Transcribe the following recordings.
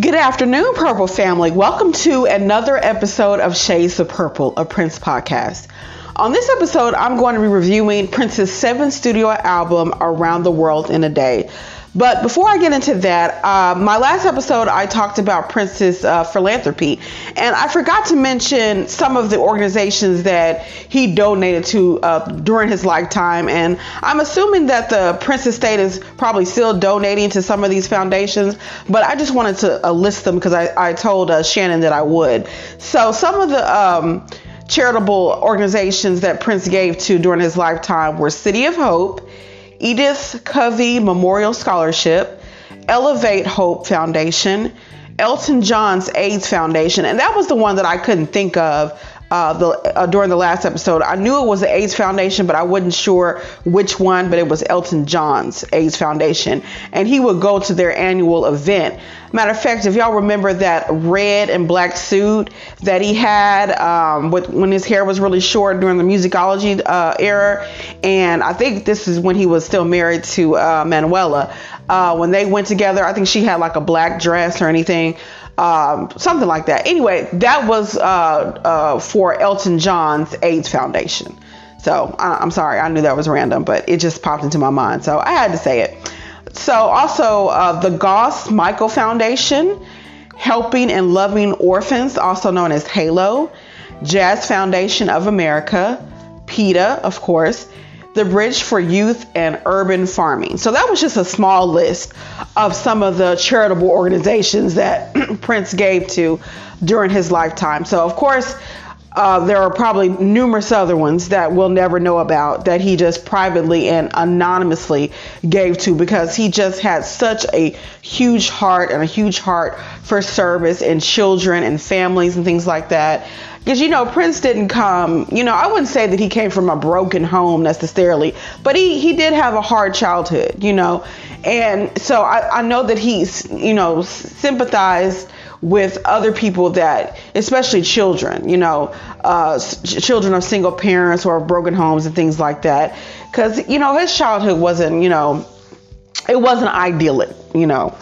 Good afternoon, Purple family. Welcome to another episode of Shades of Purple, a Prince podcast. On this episode, I'm going to be reviewing Prince's seventh studio album, Around the World in a Day. But before I get into that, uh, my last episode I talked about Prince's uh, philanthropy, and I forgot to mention some of the organizations that he donated to uh, during his lifetime. And I'm assuming that the Prince estate is probably still donating to some of these foundations, but I just wanted to uh, list them because I, I told uh, Shannon that I would. So some of the um, charitable organizations that Prince gave to during his lifetime were City of Hope. Edith Covey Memorial Scholarship, Elevate Hope Foundation, Elton John's AIDS Foundation, and that was the one that I couldn't think of uh, the, uh, during the last episode. I knew it was the AIDS Foundation, but I wasn't sure which one. But it was Elton John's AIDS Foundation, and he would go to their annual event. Matter of fact, if y'all remember that red and black suit that he had um, with, when his hair was really short during the musicology uh, era, and I think this is when he was still married to uh, Manuela. Uh, when they went together, I think she had like a black dress or anything um, something like that. Anyway, that was uh, uh, for Elton John's AIDS Foundation. So I, am sorry, I knew that was random, but it just popped into my mind, so I had to say it. So also uh, the Goss Michael Foundation, Helping and Loving Orphans, also known as HALO, Jazz Foundation of America, PETA, of course, the Bridge for Youth and Urban Farming. So that was just a small list of some of the charitable organizations that Prince gave to during his lifetime. So, of course, uh, there are probably numerous other ones that we'll never know about that he just privately and anonymously gave to because he just had such a huge heart and a huge heart for service and children and families and things like that because you know Prince didn't come. You know, I wouldn't say that he came from a broken home necessarily, but he he did have a hard childhood. You know, and so I, I know that he's you know sympathized with other people that, especially children, you know, uh, children of single parents or broken homes and things like that. Because, you know, his childhood wasn't, you know, it wasn't idyllic, you know,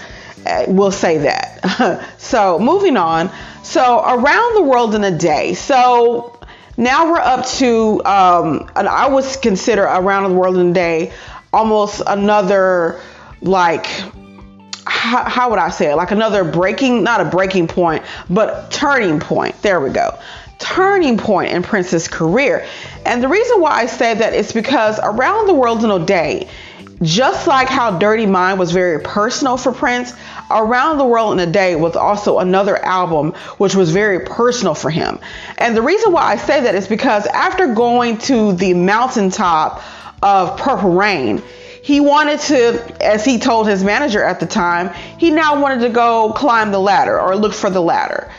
uh, we'll say that. so moving on. So around the world in a day. So now we're up to, um, and I would consider around the world in a day almost another like how, how, would I say it? Like another breaking, not a breaking point, but turning point. There we go. Turning point in Prince's career. And the reason why I say that is because Around the World in a Day, just like how Dirty Mind was very personal for Prince, Around the World in a Day was also another album which was very personal for him. And the reason why I say that is because after going to the mountaintop of Purple Rain, he wanted to, as he told his manager at the time, he now wanted to go climb the ladder or look for the ladder.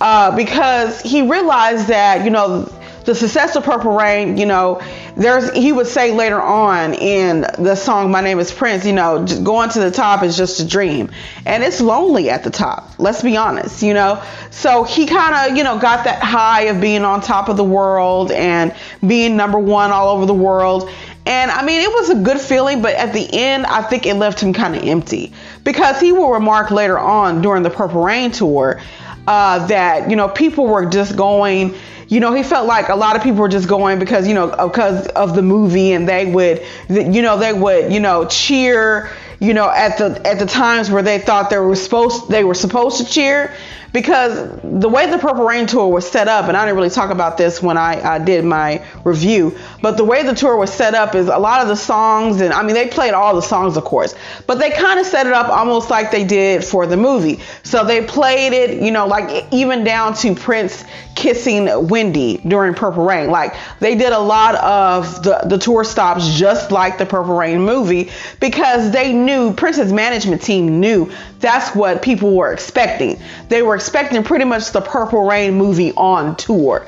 Uh, because he realized that, you know, the success of Purple Rain, you know, there's he would say later on in the song My Name is Prince, you know, going to the top is just a dream. And it's lonely at the top. Let's be honest, you know. So he kind of, you know, got that high of being on top of the world and being number 1 all over the world. And I mean, it was a good feeling, but at the end, I think it left him kind of empty because he will remark later on during the Purple Rain tour uh, that, you know, people were just going, you know, he felt like a lot of people were just going because, you know, because of the movie and they would, you know, they would, you know, cheer, you know, at the, at the times where they thought they were supposed, they were supposed to cheer because the way the Purple Rain tour was set up, and I didn't really talk about this when I did my review, but the way the tour was set up is a lot of the songs, and I mean, they played all the songs, of course, but they kind of set it up almost like they did for the movie. So they played it, you know, like even down to Prince kissing Wendy during Purple Rain. Like they did a lot of the, the tour stops just like the Purple Rain movie because they knew, Prince's management team knew that's what people were expecting. They were expecting pretty much the Purple Rain movie on tour.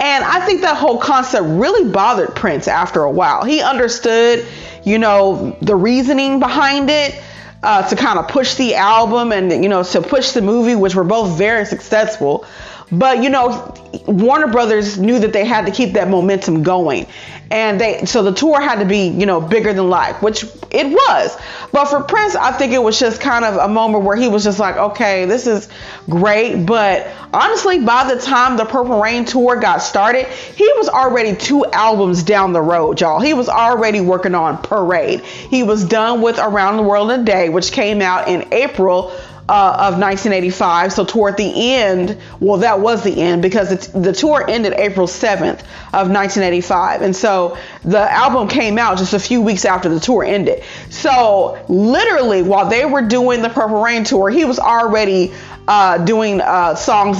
And I think that whole concept really bothered Prince after a while. He understood, you know, the reasoning behind it. Uh, to kind of push the album and you know to push the movie, which were both very successful. But you know, Warner Brothers knew that they had to keep that momentum going. And they so the tour had to be, you know, bigger than life, which it was. But for Prince, I think it was just kind of a moment where he was just like, okay, this is great. But honestly, by the time the Purple Rain tour got started, he was already two albums down the road, y'all. He was already working on Parade. He was done with Around the World in a Day, which came out in April uh, of 1985. So toward the end, well, that was the end because the tour ended April 7th of 1985, and so the album came out just a few weeks after the tour ended. So literally, while they were doing the Purple Rain tour, he was already uh, doing uh, songs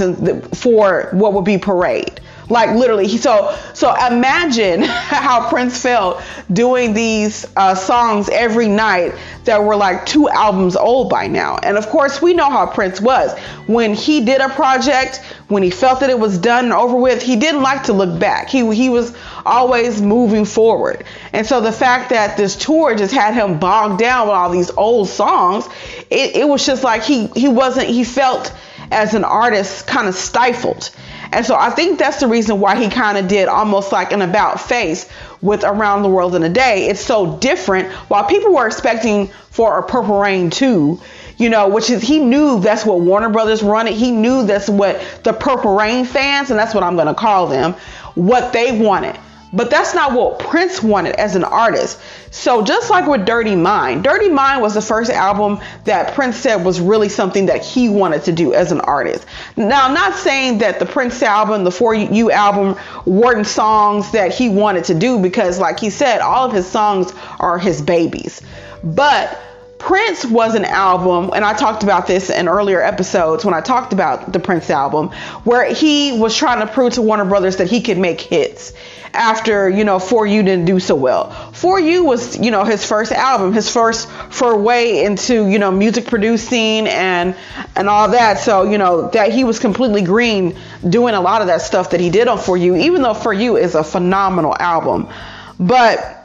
for what would be Parade. Like literally, so so imagine how Prince felt doing these uh, songs every night that were like two albums old by now. And of course, we know how Prince was. When he did a project, when he felt that it was done and over with, he didn't like to look back. He he was always moving forward. And so the fact that this tour just had him bogged down with all these old songs, it, it was just like he he wasn't he felt as an artist kind of stifled. And so I think that's the reason why he kind of did almost like an about face with Around the World in a Day. It's so different. While people were expecting for a Purple Rain 2, you know, which is he knew that's what Warner Brothers wanted. He knew that's what the Purple Rain fans, and that's what I'm going to call them, what they wanted. But that's not what Prince wanted as an artist. So just like with Dirty Mind, Dirty Mind was the first album that Prince said was really something that he wanted to do as an artist. Now, I'm not saying that the Prince album, the For You album, weren't songs that he wanted to do because, like he said, all of his songs are his babies. But Prince was an album, and I talked about this in earlier episodes when I talked about the Prince album, where he was trying to prove to Warner Brothers that he could make hits after, you know, For You didn't do so well. For You was, you know, his first album, his first foray into, you know, music producing and and all that. So, you know, that he was completely green doing a lot of that stuff that he did on For You, even though For You is a phenomenal album. But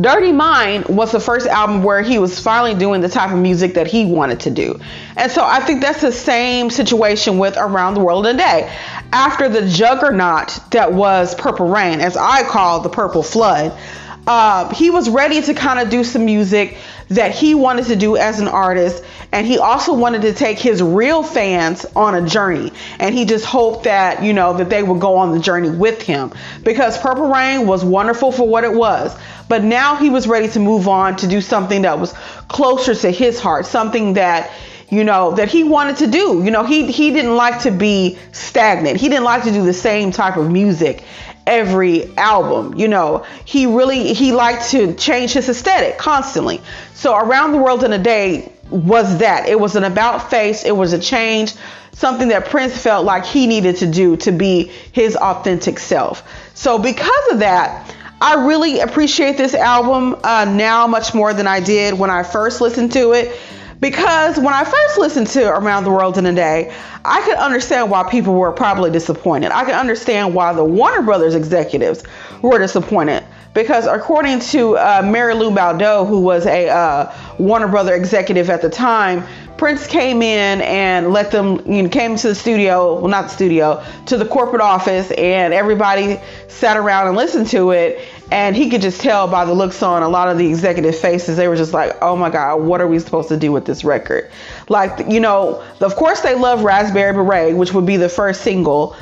Dirty Mind was the first album where he was finally doing the type of music that he wanted to do. And so I think that's the same situation with Around the World in a Day. After the juggernaut that was Purple Rain, as I call the Purple Flood, uh, he was ready to kind of do some music that he wanted to do as an artist and he also wanted to take his real fans on a journey. And he just hoped that you know that they would go on the journey with him. Because purple rain was wonderful for what it was. But now he was ready to move on to do something that was closer to his heart, something that you know that he wanted to do. You know, he he didn't like to be stagnant. He didn't like to do the same type of music every album. You know, he really he liked to change his aesthetic constantly. So around the world in a day was that. It was an about face, it was a change, something that Prince felt like he needed to do to be his authentic self. So because of that, I really appreciate this album uh, now much more than I did when I first listened to it. Because when I first listened to Around the World in a Day, I could understand why people were probably disappointed. I could understand why the Warner Brothers executives were disappointed. Because according to uh, Mary Lou Badeaux, who was a uh, Warner Brother executive at the time, Prince came in and let them, you know, came to the studio, well, not the studio, to the corporate office, and everybody sat around and listened to it. And he could just tell by the looks on a lot of the executive faces, they were just like, oh my God, what are we supposed to do with this record? Like, you know, of course they love Raspberry Beret, which would be the first single.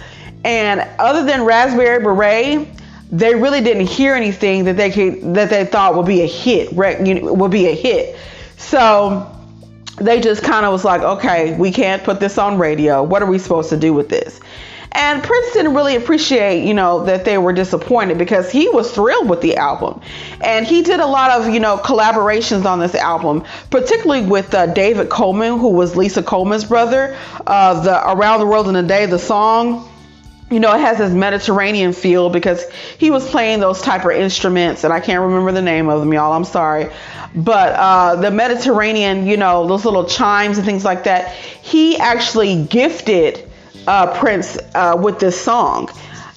And other than Raspberry Beret, they really didn't hear anything that they could that they thought would be a hit, would be a hit. So they just kind of was like, okay, we can't put this on radio. What are we supposed to do with this? And Prince didn't really appreciate, you know, that they were disappointed because he was thrilled with the album. And he did a lot of, you know, collaborations on this album, particularly with uh, David Coleman, who was Lisa Coleman's brother. Uh, the Around the World in a Day, the song you know, it has this Mediterranean feel because he was playing those type of instruments, and I can't remember the name of them, y'all. I'm sorry, but uh, the Mediterranean, you know, those little chimes and things like that. He actually gifted uh, Prince uh, with this song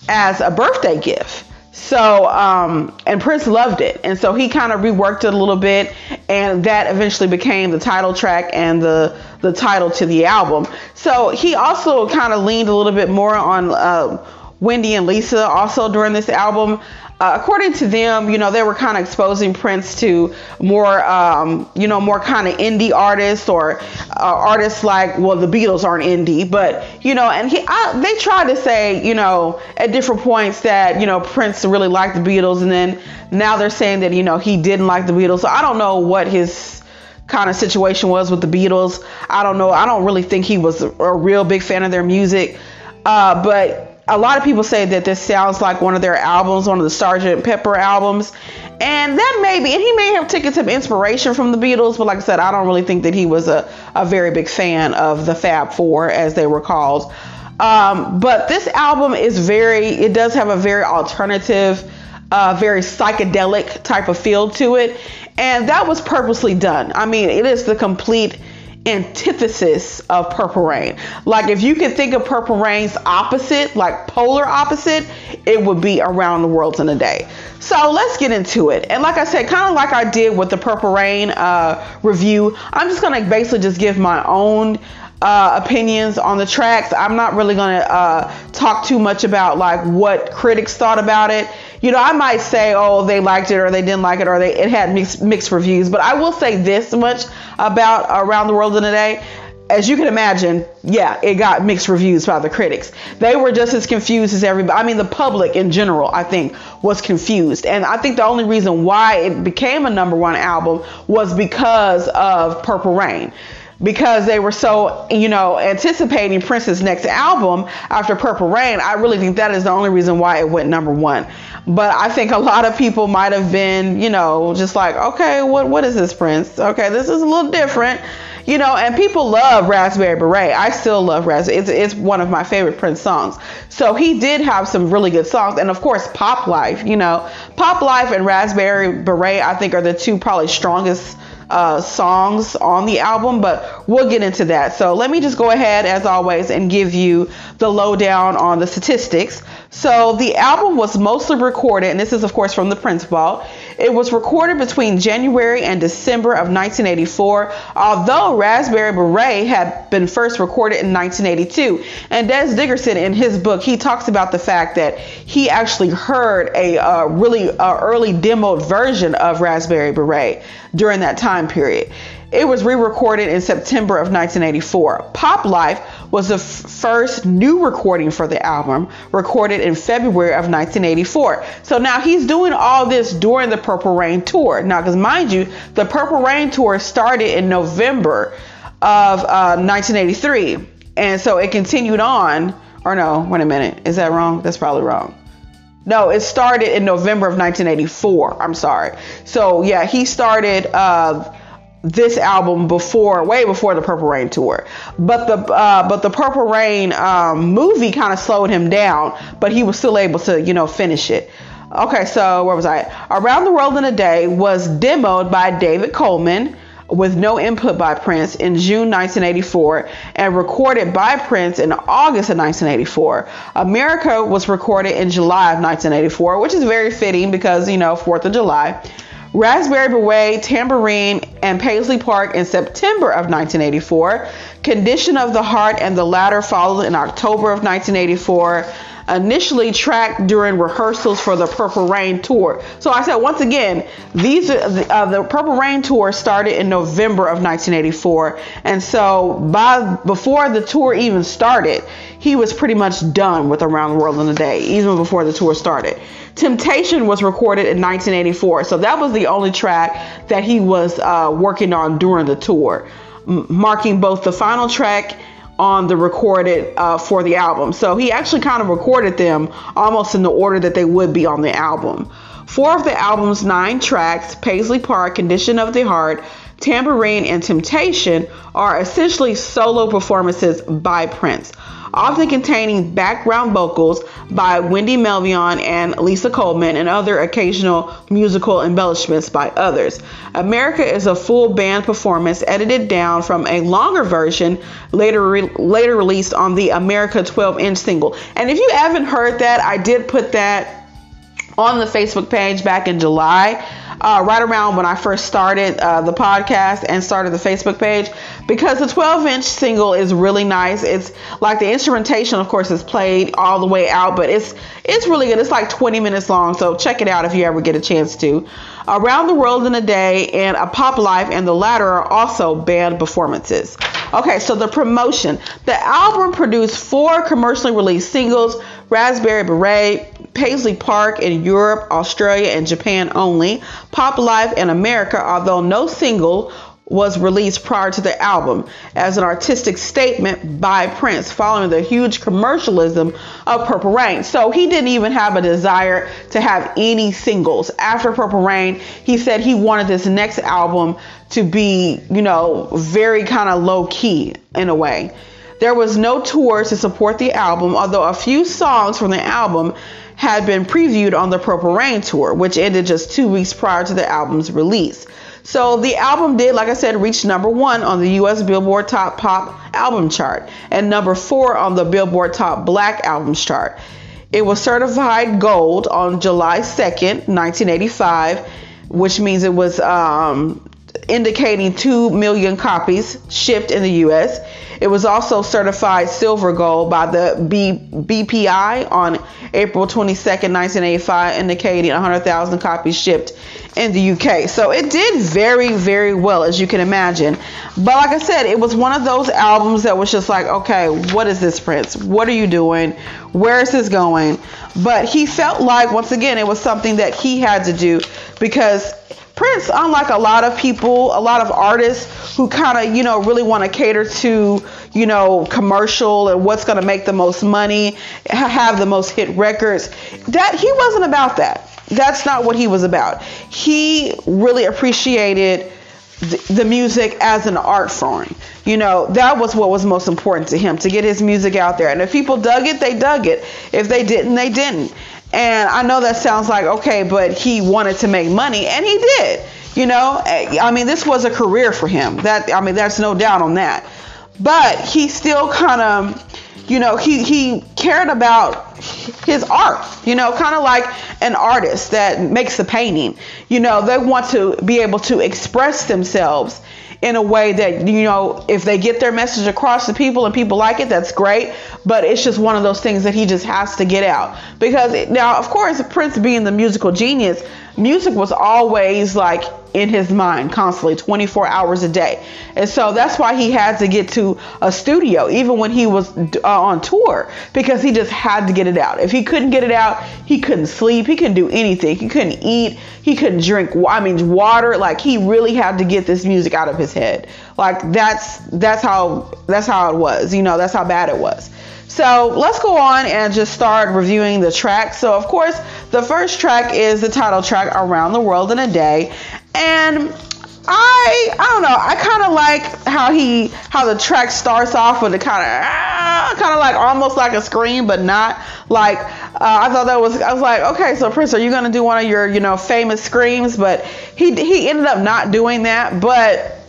as a birthday gift. So, um, and Prince loved it. And so he kind of reworked it a little bit and that eventually became the title track and the the title to the album. So he also kind of leaned a little bit more on uh, Wendy and Lisa also during this album. Uh, according to them, you know, they were kind of exposing Prince to more, um, you know, more kind of indie artists or uh, artists like, well, the Beatles aren't indie, but you know, and he, I, they tried to say, you know, at different points that you know Prince really liked the Beatles, and then now they're saying that you know he didn't like the Beatles. So I don't know what his kind of situation was with the Beatles. I don't know. I don't really think he was a, a real big fan of their music, uh, but a lot of people say that this sounds like one of their albums, one of the Sgt. Pepper albums. And that may be, and he may have taken some inspiration from the Beatles, but like I said, I don't really think that he was a, a very big fan of the Fab Four, as they were called. Um, but this album is very, it does have a very alternative, uh, very psychedelic type of feel to it. And that was purposely done. I mean, it is the complete antithesis of Purple Rain. Like if you could think of Purple Rain's opposite, like polar opposite, it would be Around the World in a Day. So let's get into it. And like I said, kind of like I did with the Purple Rain uh, review, I'm just gonna basically just give my own uh, opinions on the tracks. I'm not really gonna uh, talk too much about like what critics thought about it you know, I might say, oh, they liked it or they didn't like it or they it had mixed mixed reviews. But I will say this much about Around the World in a Day. As you can imagine, yeah, it got mixed reviews by the critics. They were just as confused as everybody. I mean, the public in general, I think, was confused. And I think the only reason why it became a number one album was because of Purple Rain because they were so, you know, anticipating Prince's next album after Purple Rain. I really think that is the only reason why it went number one. But I think a lot of people might have been, you know, just like, okay, what what is this Prince? Okay, this is a little different. You know, and people love Raspberry Beret. I still love Raspberry. It's, it's one of my favorite Prince songs. So he did have some really good songs. And of course, Pop Life, you know, Pop Life and Raspberry Beret, I think, are the two probably strongest uh, songs on the album, but we'll get into that. So let me just go ahead, as always, and give you the lowdown on the statistics. So the album was mostly recorded, and this is, of course, from the Prince Vault. It was recorded between January and December of 1984, although Raspberry Beret had been first recorded in 1982. And Dez Dickerson, in his book, he talks about the fact that he actually heard a uh, really uh, early demoed version of Raspberry Beret during that time period. It was re recorded in September of 1984. Pop Life was the f- first new recording for the album, recorded in February of 1984. So now he's doing all this during the Purple Rain tour. Now, because mind you, the Purple Rain tour started in November of uh, 1983. And so it continued on. Or no, wait a minute. Is that wrong? That's probably wrong. No, it started in November of 1984. I'm sorry. So yeah, he started uh, this album before, way before the Purple Rain tour. But the uh, but the Purple Rain um, movie kind of slowed him down, but he was still able to you know finish it. Okay, so where was I? Around the World in a Day was demoed by David Coleman with no input by Prince in June 1984 and recorded by Prince in August of 1984. America was recorded in July of 1984, which is very fitting because, you know, 4th of July. Raspberry Beret, Tambourine, and Paisley Park in September of 1984. Condition of the Heart and the Ladder followed in October of 1984 initially tracked during rehearsals for the Purple Rain tour. So I said once again, these are the, uh, the Purple Rain tour started in November of 1984, and so by before the tour even started, he was pretty much done with Around the World in a Day, even before the tour started. Temptation was recorded in 1984, so that was the only track that he was uh, working on during the tour, m- marking both the final track on the recorded uh, for the album. So he actually kind of recorded them almost in the order that they would be on the album. Four of the album's nine tracks, Paisley Park, Condition of the Heart, Tambourine, and Temptation, are essentially solo performances by Prince often containing background vocals by Wendy Melvoin and Lisa Coleman and other occasional musical embellishments by others. America is a full band performance edited down from a longer version later re- later released on the America 12 inch single. And if you haven't heard that, I did put that on the Facebook page back in July. uh, right around when I first started uh, the podcast and started the Facebook page because the 12 inch single is really nice. It's like the instrumentation, of course, is played all the way out, but it's it's really good. It's like 20 minutes long, so check it out if you ever get a chance to. Around the World in a Day and A Pop Life and the Ladder are also band performances. Okay, so the promotion. The album produced four commercially released singles Raspberry Beret, Paisley Park in Europe, Australia, and Japan only, Pop Life in America, although no single was released prior to the album as an artistic statement by Prince following the huge commercialism of Purple Rain. So he didn't even have a desire to have any singles. After Purple Rain, he said he wanted this next album to be, you know, very kind of low key in a way. There was no tour to support the album, although a few songs from the album had been previewed on the Purple Rain tour, which ended just two weeks prior to the album's release. So the album did, like I said, reach number one on the US Billboard Top Pop Album Chart and number four on the Billboard Top Black Albums Chart. It was certified gold on July 2nd, 1985, which means it was um, indicating 2 million copies shipped in the US. It was also certified silver gold by the B- BPI on April 22nd, 1985, indicating 100,000 copies shipped in the UK. So it did very, very well, as you can imagine. But like I said, it was one of those albums that was just like, okay, what is this, Prince? What are you doing? Where is this going? But he felt like, once again, it was something that he had to do because Prince, unlike a lot of people, a lot of artists who kind of, you know, really want to cater to, you know, commercial and what's going to make the most money, have the most hit records, that he wasn't about that. That's not what he was about. He really appreciated the, music as an art form. You know, that was what was most important to him to get his music out there. And if people dug it, they dug it. If they didn't, they didn't. And I know that sounds like okay, but he wanted to make money, and he did. You know, eh, I mean, this was a career for him. That I mean, there's no doubt on that. But he still kind of, you know, he he cared about his art. You know, kind of like an artist that makes a painting. You know, they want to be able to express themselves in a way that you know if they get their message across to people and people like it that's great. But it's just one of those things that he just has to get out. Because now of course prince being the musical genius music was always like in his mind constantly 24 hours a day. And so that's why he had to get to a studio even when he was uh, on tour because he just had to get it out. If he couldn't get it out he couldn't sleep he couldn't do anything. He couldn't eat he couldn't drink i mean water like he really had to get this music out of his head. Like that's that's how that's how it was you know that's how bad it was so let's go on and just start reviewing the tracks. So, of course, the first track is the title track, Around the World in a Day. And I I don't know. I kind of like how he how the track starts off with a kind of ah, kind of like almost like a scream, but not like. Uh, I thought that was I was like, okay, so Prince, are you gonna do one of your you know famous screams? But he he ended up not doing that. But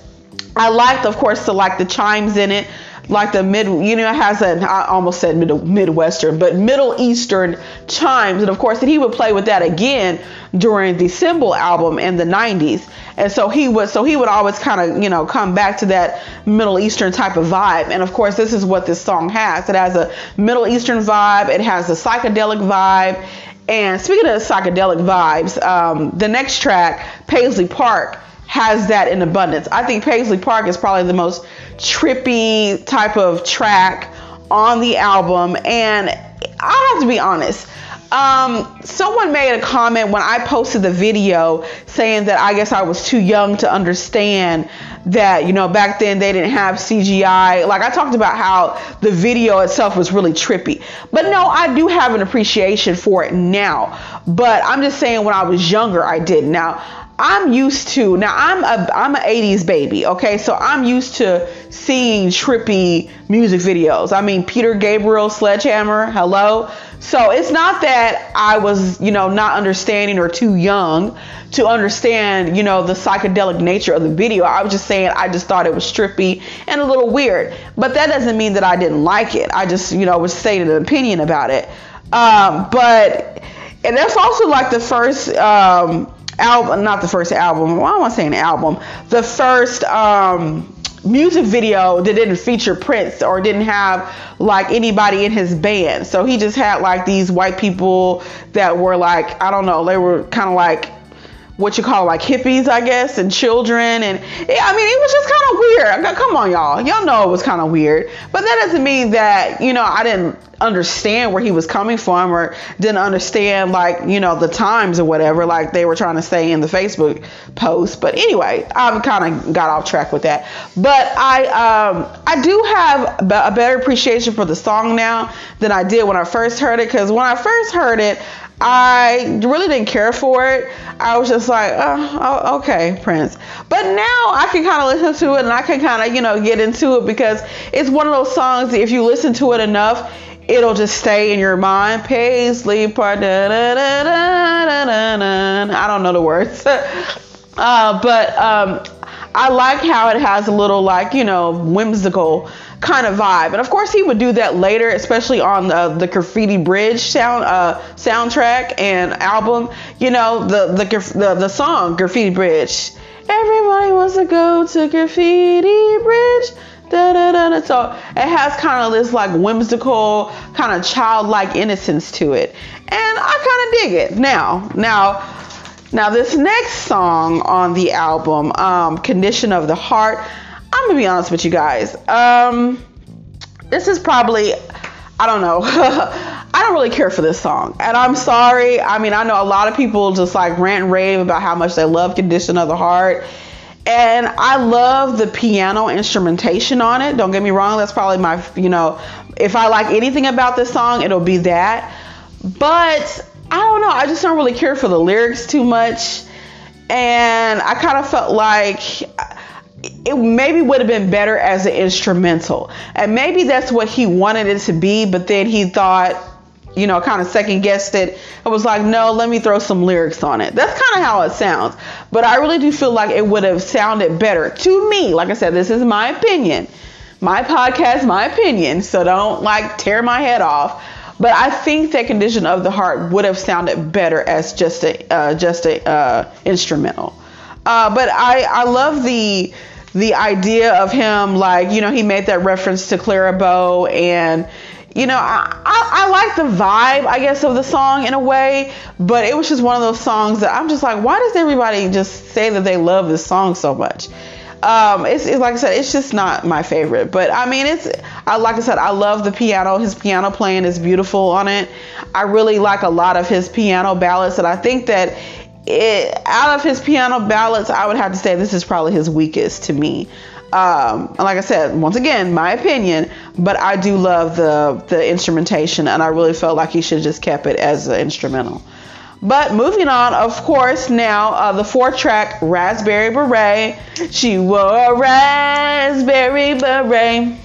I liked, of course, to like the chimes in it like the mid, you know, has a, I almost said mid, Midwestern, but Middle Eastern chimes. And of course, that he would play with that again during the Symbol album in the 90s. And so he would, so he would always kind of, you know, come back to that Middle Eastern type of vibe. And of course, this is what this song has. It has a Middle Eastern vibe. It has a psychedelic vibe. And speaking of psychedelic vibes, um, the next track, Paisley Park, has that in abundance. I think Paisley Park is probably the most trippy type of track on the album. And I have to be honest. Um, someone made a comment when I posted the video saying that I guess I was too young to understand that, you know, back then they didn't have CGI. Like I talked about how the video itself was really trippy. But no, I do have an appreciation for it now. But I'm just saying when I was younger, I did. Now, I'm used to now I'm a I'm an 80s baby, okay? So I'm used to seeing trippy music videos. I mean Peter Gabriel Sledgehammer, hello. So it's not that I was, you know, not understanding or too young to understand, you know, the psychedelic nature of the video. I was just saying I just thought it was trippy and a little weird. But that doesn't mean that I didn't like it. I just, you know, was stating an opinion about it. Um, but and that's also like the first um album, not the first album. Why am I saying album? The first um, music video that didn't feature Prince or didn't have like anybody in his band. So he just had like these white people that were like, I don't know, they were kind of like what you call like hippies, I guess, and children. And yeah, I mean, it was just kind of weird. Come on, y'all. Y'all know it was kind of weird. But that doesn't mean that, you know, I didn't understand where he was coming from or didn't understand like, you know, the times or whatever, like they were trying to say in the Facebook post. But anyway, I've kind of got off track with that. But I, um, I do have a better appreciation for the song now than I did when I first heard it. Cause when I first heard it, I really didn't care for it. I was just like, oh, oh, okay, Prince. But now I can kind of listen to it and I can kind of, you know, get into it because it's one of those songs that if you listen to it enough, it'll just stay in your mind. Paisley Park. I don't know the words. uh, but um, I like how it has a little, like, you know, whimsical kind of vibe. And of course, he would do that later, especially on the, the Graffiti Bridge sound uh, soundtrack and album. You know, the, the the the song Graffiti Bridge. Everybody wants to go to Graffiti Bridge. Da, da, da. So it has kind of this like whimsical, kind of childlike innocence to it, and I kind of dig it. Now, now, now this next song on the album, um, "Condition of the Heart." I'm gonna be honest with you guys. Um, this is probably, I don't know. I don't really care for this song, and I'm sorry. I mean, I know a lot of people just like rant and rave about how much they love "Condition of the Heart." And I love the piano instrumentation on it. Don't get me wrong, that's probably my, you know, if I like anything about this song, it'll be that. But I don't know, I just don't really care for the lyrics too much. And I kind of felt like it maybe would have been better as an instrumental. And maybe that's what he wanted it to be, but then he thought, you know, kind of second guessed it. I was like, no, let me throw some lyrics on it. That's kind of how it sounds. But I really do feel like it would have sounded better to me. Like I said, this is my opinion. My podcast, my opinion. So don't like tear my head off. But I think that condition of the heart would have sounded better as just a uh, just a uh, instrumental. Uh, but I I love the the idea of him like you know he made that reference to Clara Bow and you know I, I, I like the vibe I guess of the song in a way but it was just one of those songs that I'm just like why does everybody just say that they love this song so much um, it's, it's, like I said, it's just not my favorite. But I mean, it's I like I said, I love the piano. His piano playing is beautiful on it. I really like a lot of his piano ballads, and I think that it, out of his piano ballads, I would have to say this is probably his weakest to me. Um, and like I said, once again, my opinion, but I do love the the instrumentation, and I really felt like he should have just kept it as an instrumental. But moving on, of course, now uh, the four track Raspberry Beret. She wore a raspberry beret.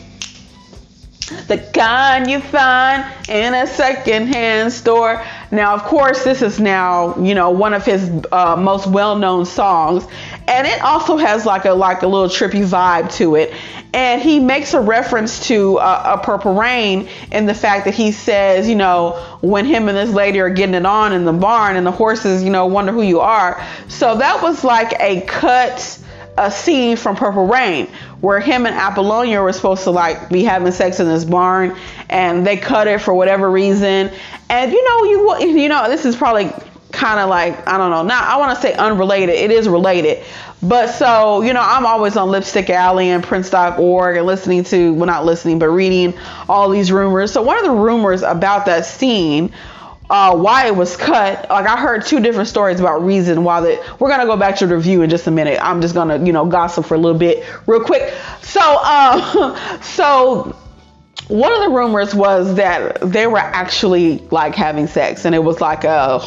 The kind you find in a secondhand store. Now, of course, this is now, you know, one of his uh, most well-known songs, and it also has like a like a little trippy vibe to it. And he makes a reference to uh, a Purple Rain in the fact that he says, you know, when him and this lady are getting it on in the barn, and the horses, you know, wonder who you are. So that was like a cut a scene from Purple Rain where him and Apollonia were supposed to like be having sex in this barn and they cut it for whatever reason. And you know, you you know, this is probably kind of like I don't know. Now I want to say unrelated. It is related. But so, you know, I'm always on Lipstick Alley and Prince.org and listening to, well, not listening, but reading all these rumors. So, one of the rumors about that scene uh, why it was cut. Like I heard two different stories about reason why that. We're gonna go back to the review in just a minute. I'm just gonna you know gossip for a little bit real quick. So um, so one of the rumors was that they were actually like having sex and it was like a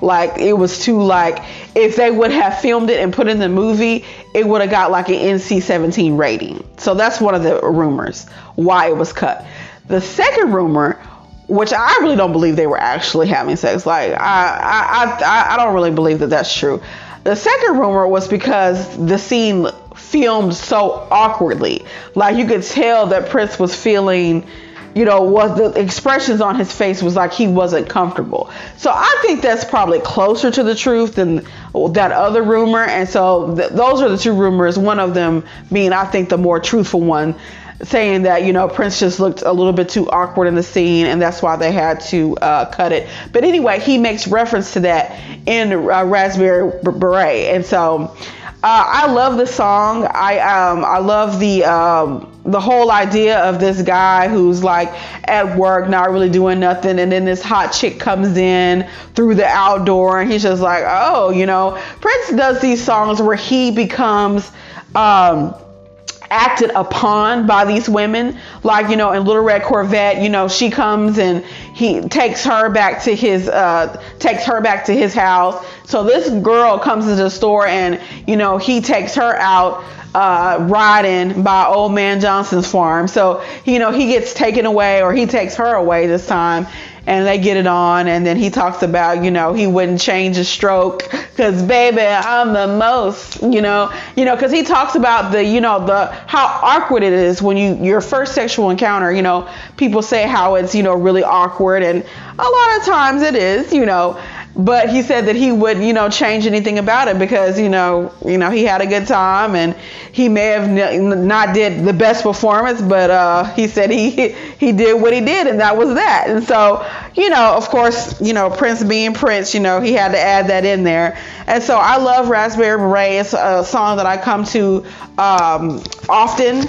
like it was too like if they would have filmed it and put in the movie it would have got like an NC-17 rating so that's one of the rumors why it was cut the second rumor which I really don't believe they were actually having sex. Like I, I, I, I don't really believe that that's true. The second rumor was because the scene filmed so awkwardly. Like you could tell that Prince was feeling you know, was the expressions on his face was like he wasn't comfortable. So I think that's probably closer to the truth than that other rumor. And so th- those are the two rumors. One of them being, I think, the more truthful one saying that you know Prince just looked a little bit too awkward in the scene, and that's why they had to uh, cut it. But anyway, he makes reference to that in uh, Raspberry Beret, and so uh, I love the song. I um, I love the um, the whole idea of this guy who's like at work, not really doing nothing, and then this hot chick comes in through the outdoor, and he's just like, oh, you know, Prince does these songs where he becomes. Um, acted upon by these women. Like, you know, in Little Red Corvette, you know, she comes and he takes her back to his uh takes her back to his house. So this girl comes to the store and, you know, he takes her out uh, riding by old man Johnson's farm. So, you know, he gets taken away or he takes her away this time and they get it on and then he talks about you know he wouldn't change a stroke because baby i'm the most you know you know because he talks about the you know the how awkward it is when you your first sexual encounter you know people say how it's you know really awkward and a lot of times it is you know but he said that he would you know change anything about it because you know you know he had a good time and he may have not did the best performance but uh, he said he he did what he did and that was that. And so you know of course you know prince being prince you know he had to add that in there. And so i love raspberry beret. It's a song that i come to um, often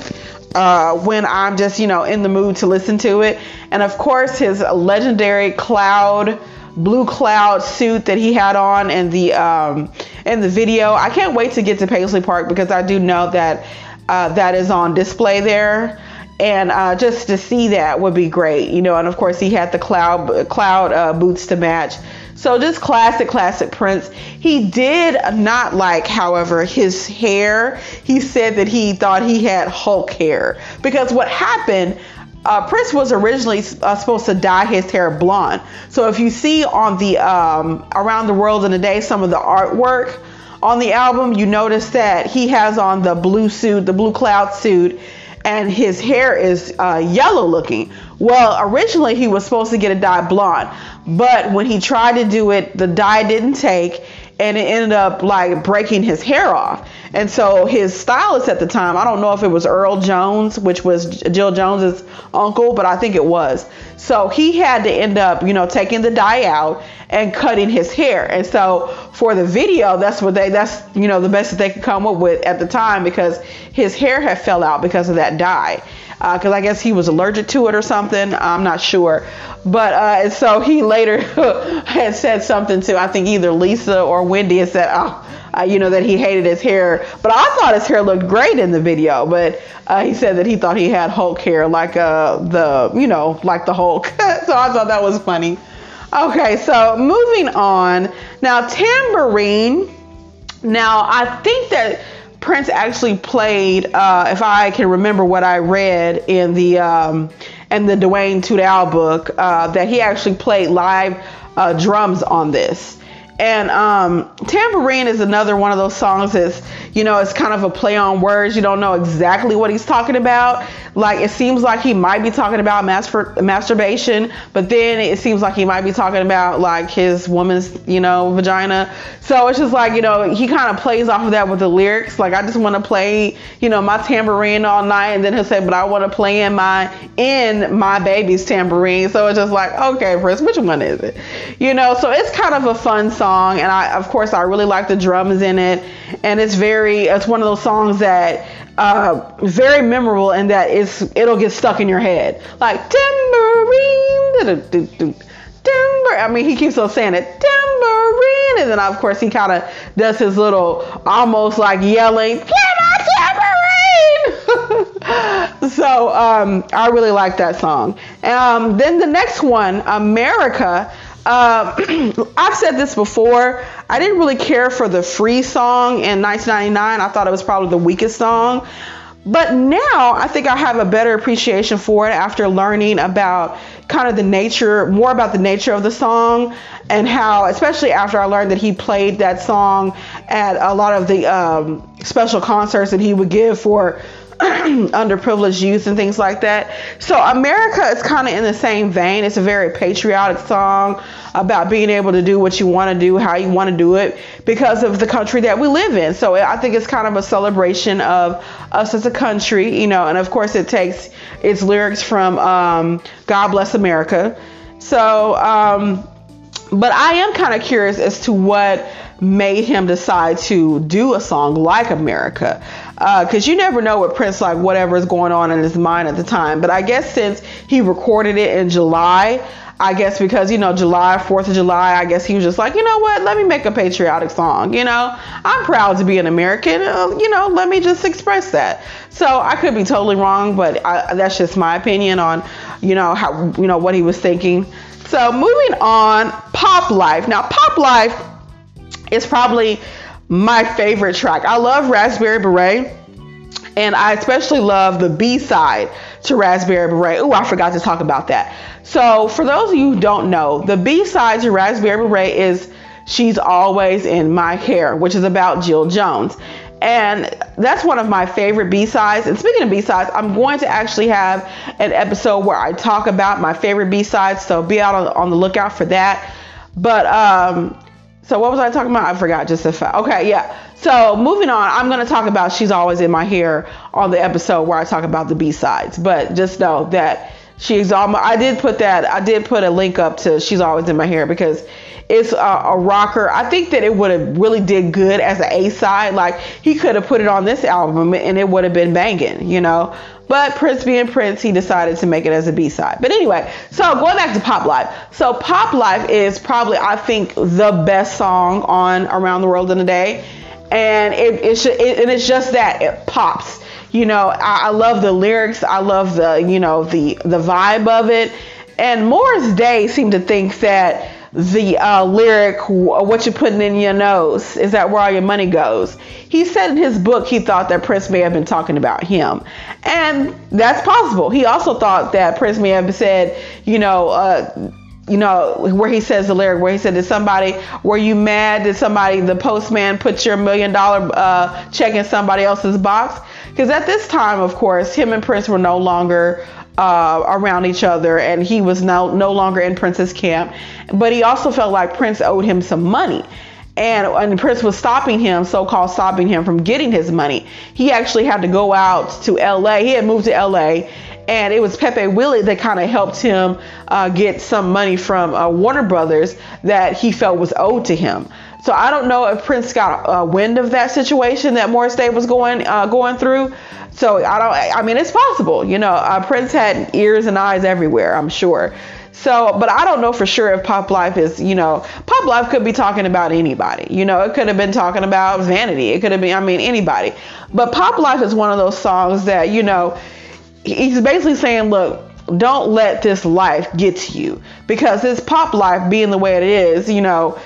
uh, when I'm just, you know, in the mood to listen to it. And of course, his legendary cloud blue cloud suit that he had on in the um, in the video. I can't wait to get to Paisley Park because I do know that uh, that is on display there. And uh, just to see that would be great, you know. And of course, he had the cloud cloud uh, boots to match. So just classic, classic Prince. He did not like, however, his hair. He said that he thought he had Hulk hair because what happened uh, Prince was originally uh, supposed to dye his hair blonde. So if you see on the um, Around the World in a Day some of the artwork on the album, you notice that he has on the blue suit, the blue cloud suit, and his hair is uh, yellow looking. Well, originally he was supposed to get it dyed blonde, but when he tried to do it, the dye didn't take, and it ended up like breaking his hair off. And so his stylist at the time, I don't know if it was Earl Jones, which was Jill Jones's uncle, but I think it was. So he had to end up, you know, taking the dye out and cutting his hair. And so for the video, that's what they that's you know the best that they could come up with at the time because his hair had fell out because of that dye. Because uh, I guess he was allergic to it or something. I'm not sure. But uh, so he later had said something to I think either Lisa or Wendy and said, "Oh, uh, you know, that he hated his hair. But I thought his hair looked great in the video. But uh, he said that he thought he had Hulk hair, like uh, the, you know, like the Hulk. so I thought that was funny. Okay, so moving on. Now, Tambourine. Now, I think that Prince actually played, uh, if I can remember what I read in the um, in the Duane Tudahl book, uh, that he actually played live uh, drums on this. And um, Tambourine is another one of those songs that's, you know, it's kind of a play on words. You don't know exactly what he's talking about. Like, it seems like he might be talking about mastur- masturbation, but then it seems like he might be talking about, like, his woman's, you know, vagina. So it's just like, you know, he kind of plays off of that with the lyrics. Like, I just want to play, you know, my tambourine all night. And then he'll say, but I want to play in my, in my baby's tambourine. So it's just like, okay, Chris, which one is it? You know, so it's kind of a fun song song, and I, of course, I really like the drums in it, and it's very, it's one of those songs that uh, very memorable and that it's it'll get stuck in your head, like tambourine. Timber. I mean, he keeps on saying it, tambourine, and then of course he kind of does his little, almost like yelling, so um, I really like that song. Um, then the next one, America. Uh, I've said this before. I didn't really care for the free song in 1999. I thought it was probably the weakest song. But now I think I have a better appreciation for it after learning about kind of the nature, more about the nature of the song and how, especially after I learned that he played that song at a lot of the um, special concerts that he would give for underprivileged youth and things like that. So America is kind of in the same vein. It's a very patriotic song about being able to do what you want to do, how you want to do it, because of the country that we live in. So I think it's kind of a celebration of us as a country, you know. And of course, it takes its lyrics from um, "God Bless America." So, um, but I am kind of curious as to what made him decide to do a song like America. Because uh, you never know what Prince, like whatever is going on in his mind at the time. But I guess since he recorded it in July, I guess because, you know, July, 4th of July, I guess he was just like, you know what, let me make a patriotic song. You know, I'm proud to be an American. Uh, you know, let me just express that. So I could be totally wrong, but I, that's just my opinion on, you know, how, you know, what he was thinking. So moving on, Pop Life. Now, Pop Life is probably my favorite track. I love Raspberry Beret, and I especially love the B side to Raspberry Beret. Oh, I forgot to talk about that. So, for those of you who don't know, the B side to Raspberry Beret is She's Always in My Hair, which is about Jill Jones. And that's one of my favorite B-sides. And speaking of B-sides, I'm going to actually have an episode where I talk about my favorite B-sides. So be out on, on the lookout for that. But um, so what was I talking about? I forgot just a fact. Okay, yeah. So moving on, I'm gonna talk about She's Always in My Hair on the episode where I talk about the B sides. But just know that she's almost I did put that I did put a link up to She's Always in My Hair because it's a, a rocker. I think that it would have really did good as an A side. Like he could have put it on this album and it would have been banging, you know. But Prince being Prince, he decided to make it as a B side. But anyway, so going back to Pop Life. So Pop Life is probably, I think, the best song on Around the World in a Day. And it, it, it and it's just that it pops. You know, I, I love the lyrics. I love the, you know, the the vibe of it. And Morris Day seemed to think that the uh, lyric, what you putting in your nose, is that where all your money goes? He said in his book he thought that Prince may have been talking about him. And that's possible. He also thought that Prince may have said, you know, uh, you know, where he says the lyric, where he said, Did somebody, were you mad? Did somebody, the postman, put your million dollar uh, check in somebody else's box? Because at this time, of course, him and Prince were no longer uh, around each other, and he was no, no longer in Prince's camp. But he also felt like Prince owed him some money. And, and Prince was stopping him, so called stopping him from getting his money. He actually had to go out to LA. He had moved to LA, and it was Pepe Willie that kind of helped him uh, get some money from uh, Warner Brothers that he felt was owed to him. So I don't know if Prince got a wind of that situation that Morris Day was going uh, going through. So I don't. I mean, it's possible. You know, uh, Prince had ears and eyes everywhere. I'm sure. So, but I don't know for sure if Pop Life is, you know, Pop Life could be talking about anybody. You know, it could have been talking about Vanity. It could have been, I mean, anybody. But Pop Life is one of those songs that, you know, he's basically saying, look, don't let this life get to you because this pop life being the way it is, you know,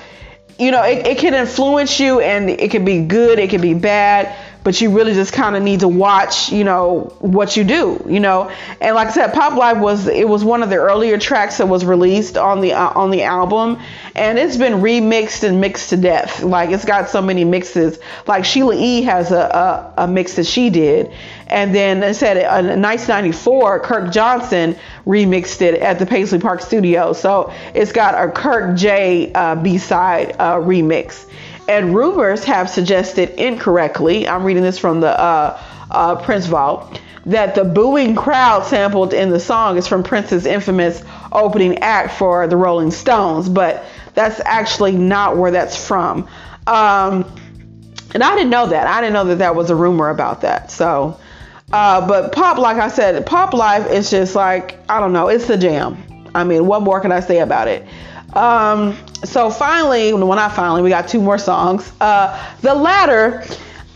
you know, it, it can influence you and it can be good, it can be bad, but you really just kind of need to watch, you know, what you do, you know. And like I said, Pop Life was it was one of the earlier tracks that was released on the uh, on the album, and it's been remixed and mixed to death. Like it's got so many mixes. Like Sheila E has a a, a mix that she did, and then I said in 1994, Kirk Johnson remixed it at the Paisley Park Studio. So it's got a Kirk J uh, B-side uh, remix. And rumors have suggested incorrectly, I'm reading this from the uh, uh, Prince Vault, that the booing crowd sampled in the song is from Prince's infamous opening act for the Rolling Stones, but that's actually not where that's from. Um, and I didn't know that. I didn't know that that was a rumor about that. So uh, but pop, like I said, pop life is just like I don't know, it's the jam. I mean, what more can I say about it? Um, so finally, well, not finally, we got two more songs. Uh, the Ladder,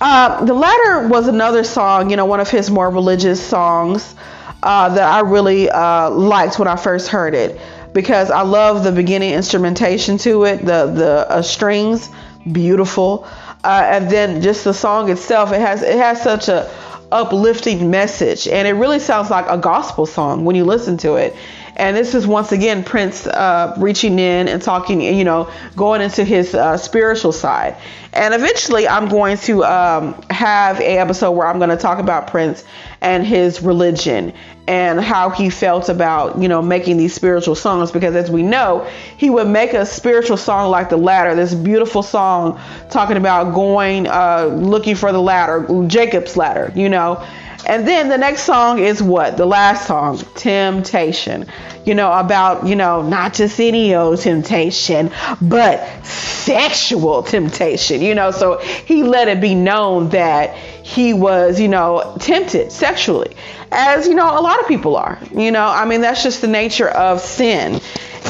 uh, the Ladder was another song, you know, one of his more religious songs uh, that I really uh, liked when I first heard it because I love the beginning instrumentation to it, the the uh, strings, beautiful, and then just the song itself. It has it has such a uplifting message and it really sounds like a gospel song when you listen to it And this is once again Prince uh, reaching in and talking, you know, going into his uh, spiritual side. And eventually, I'm going to um, have a episode where I'm going to talk about Prince and his religion and how he felt about, you know, making these spiritual songs. Because as we know, he would make a spiritual song like The Ladder, this beautiful song talking about going, uh, looking for the ladder, Jacob's ladder, you know. And then the next song is what? The last song, Temptation. You know, about, you know, not just any old temptation, but sexual temptation, you know. So he let it be known that he was, you know, tempted sexually, as, you know, a lot of people are. You know, I mean, that's just the nature of sin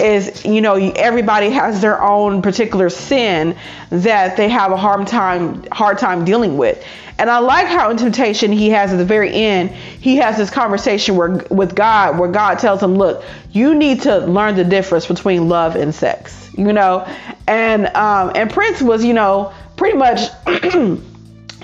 is you know everybody has their own particular sin that they have a hard time hard time dealing with and I like how in Temptation he has at the very end, he has this conversation where with God where God tells him, "Look, you need to learn the difference between love and sex." You know, and um, and Prince was, you know, pretty much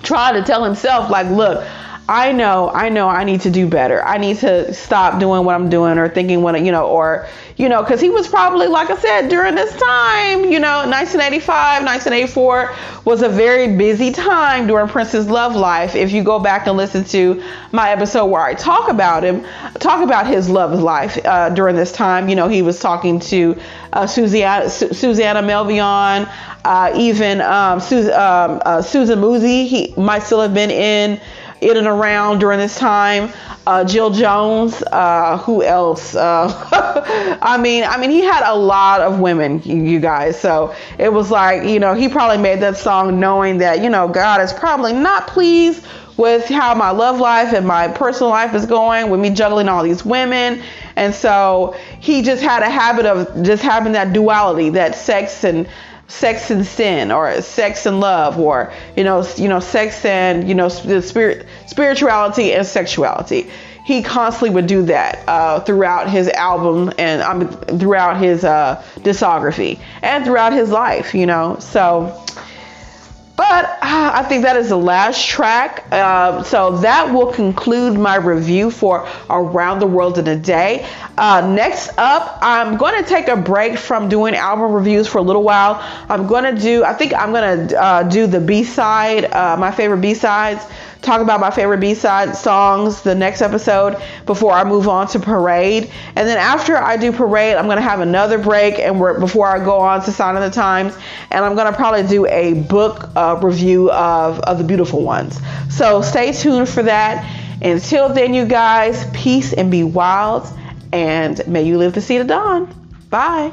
trying to tell himself like, "Look, I know, I know I need to do better. I need to stop doing what I'm doing or thinking what, you know, or, you know, because he was probably, like I said, during this time, you know, 1985, 1984 was a very busy time during Prince's love life. If you go back and listen to my episode where I talk about him, talk about his love life uh, during this time, you know, he was talking to uh, Susannah, Su- Susannah Melvoin, uh, even um, Su- um, uh, Susan Moonsie, he might still have been in in and around during this time. Uh, Jill Jones, uh, who else? Uh, I mean, I mean, he had a lot of women, you, guys. So it was like, you know, he probably made that song knowing that, you know, God is probably not pleased with how my love life and my personal life is going with me juggling all these women. And so he just had a habit of just having that duality, that sex and sex and sin or sex and love or you know you know sex and you know the spirit spirituality and sexuality. He constantly would do that uh, throughout his album and um, throughout his uh, discography and throughout his life you know? So but uh, I think that is the last track. Uh, so that will conclude my review for Around the World in a Day. Uh, next up, I'm going to take a break from doing album reviews for a little while. I'm going to do, I think I'm going to uh, do the B side, uh, my favorite B sides talk about my favorite B-side songs the next episode before I move on to Parade. And then after I do Parade, I'm going to have another break and before I go on to Sign of the Times. And I'm going to probably do a book uh, review of, of the beautiful ones. So stay tuned for that. Until then, you guys, peace and be wild. And may you live to see the dawn. Bye.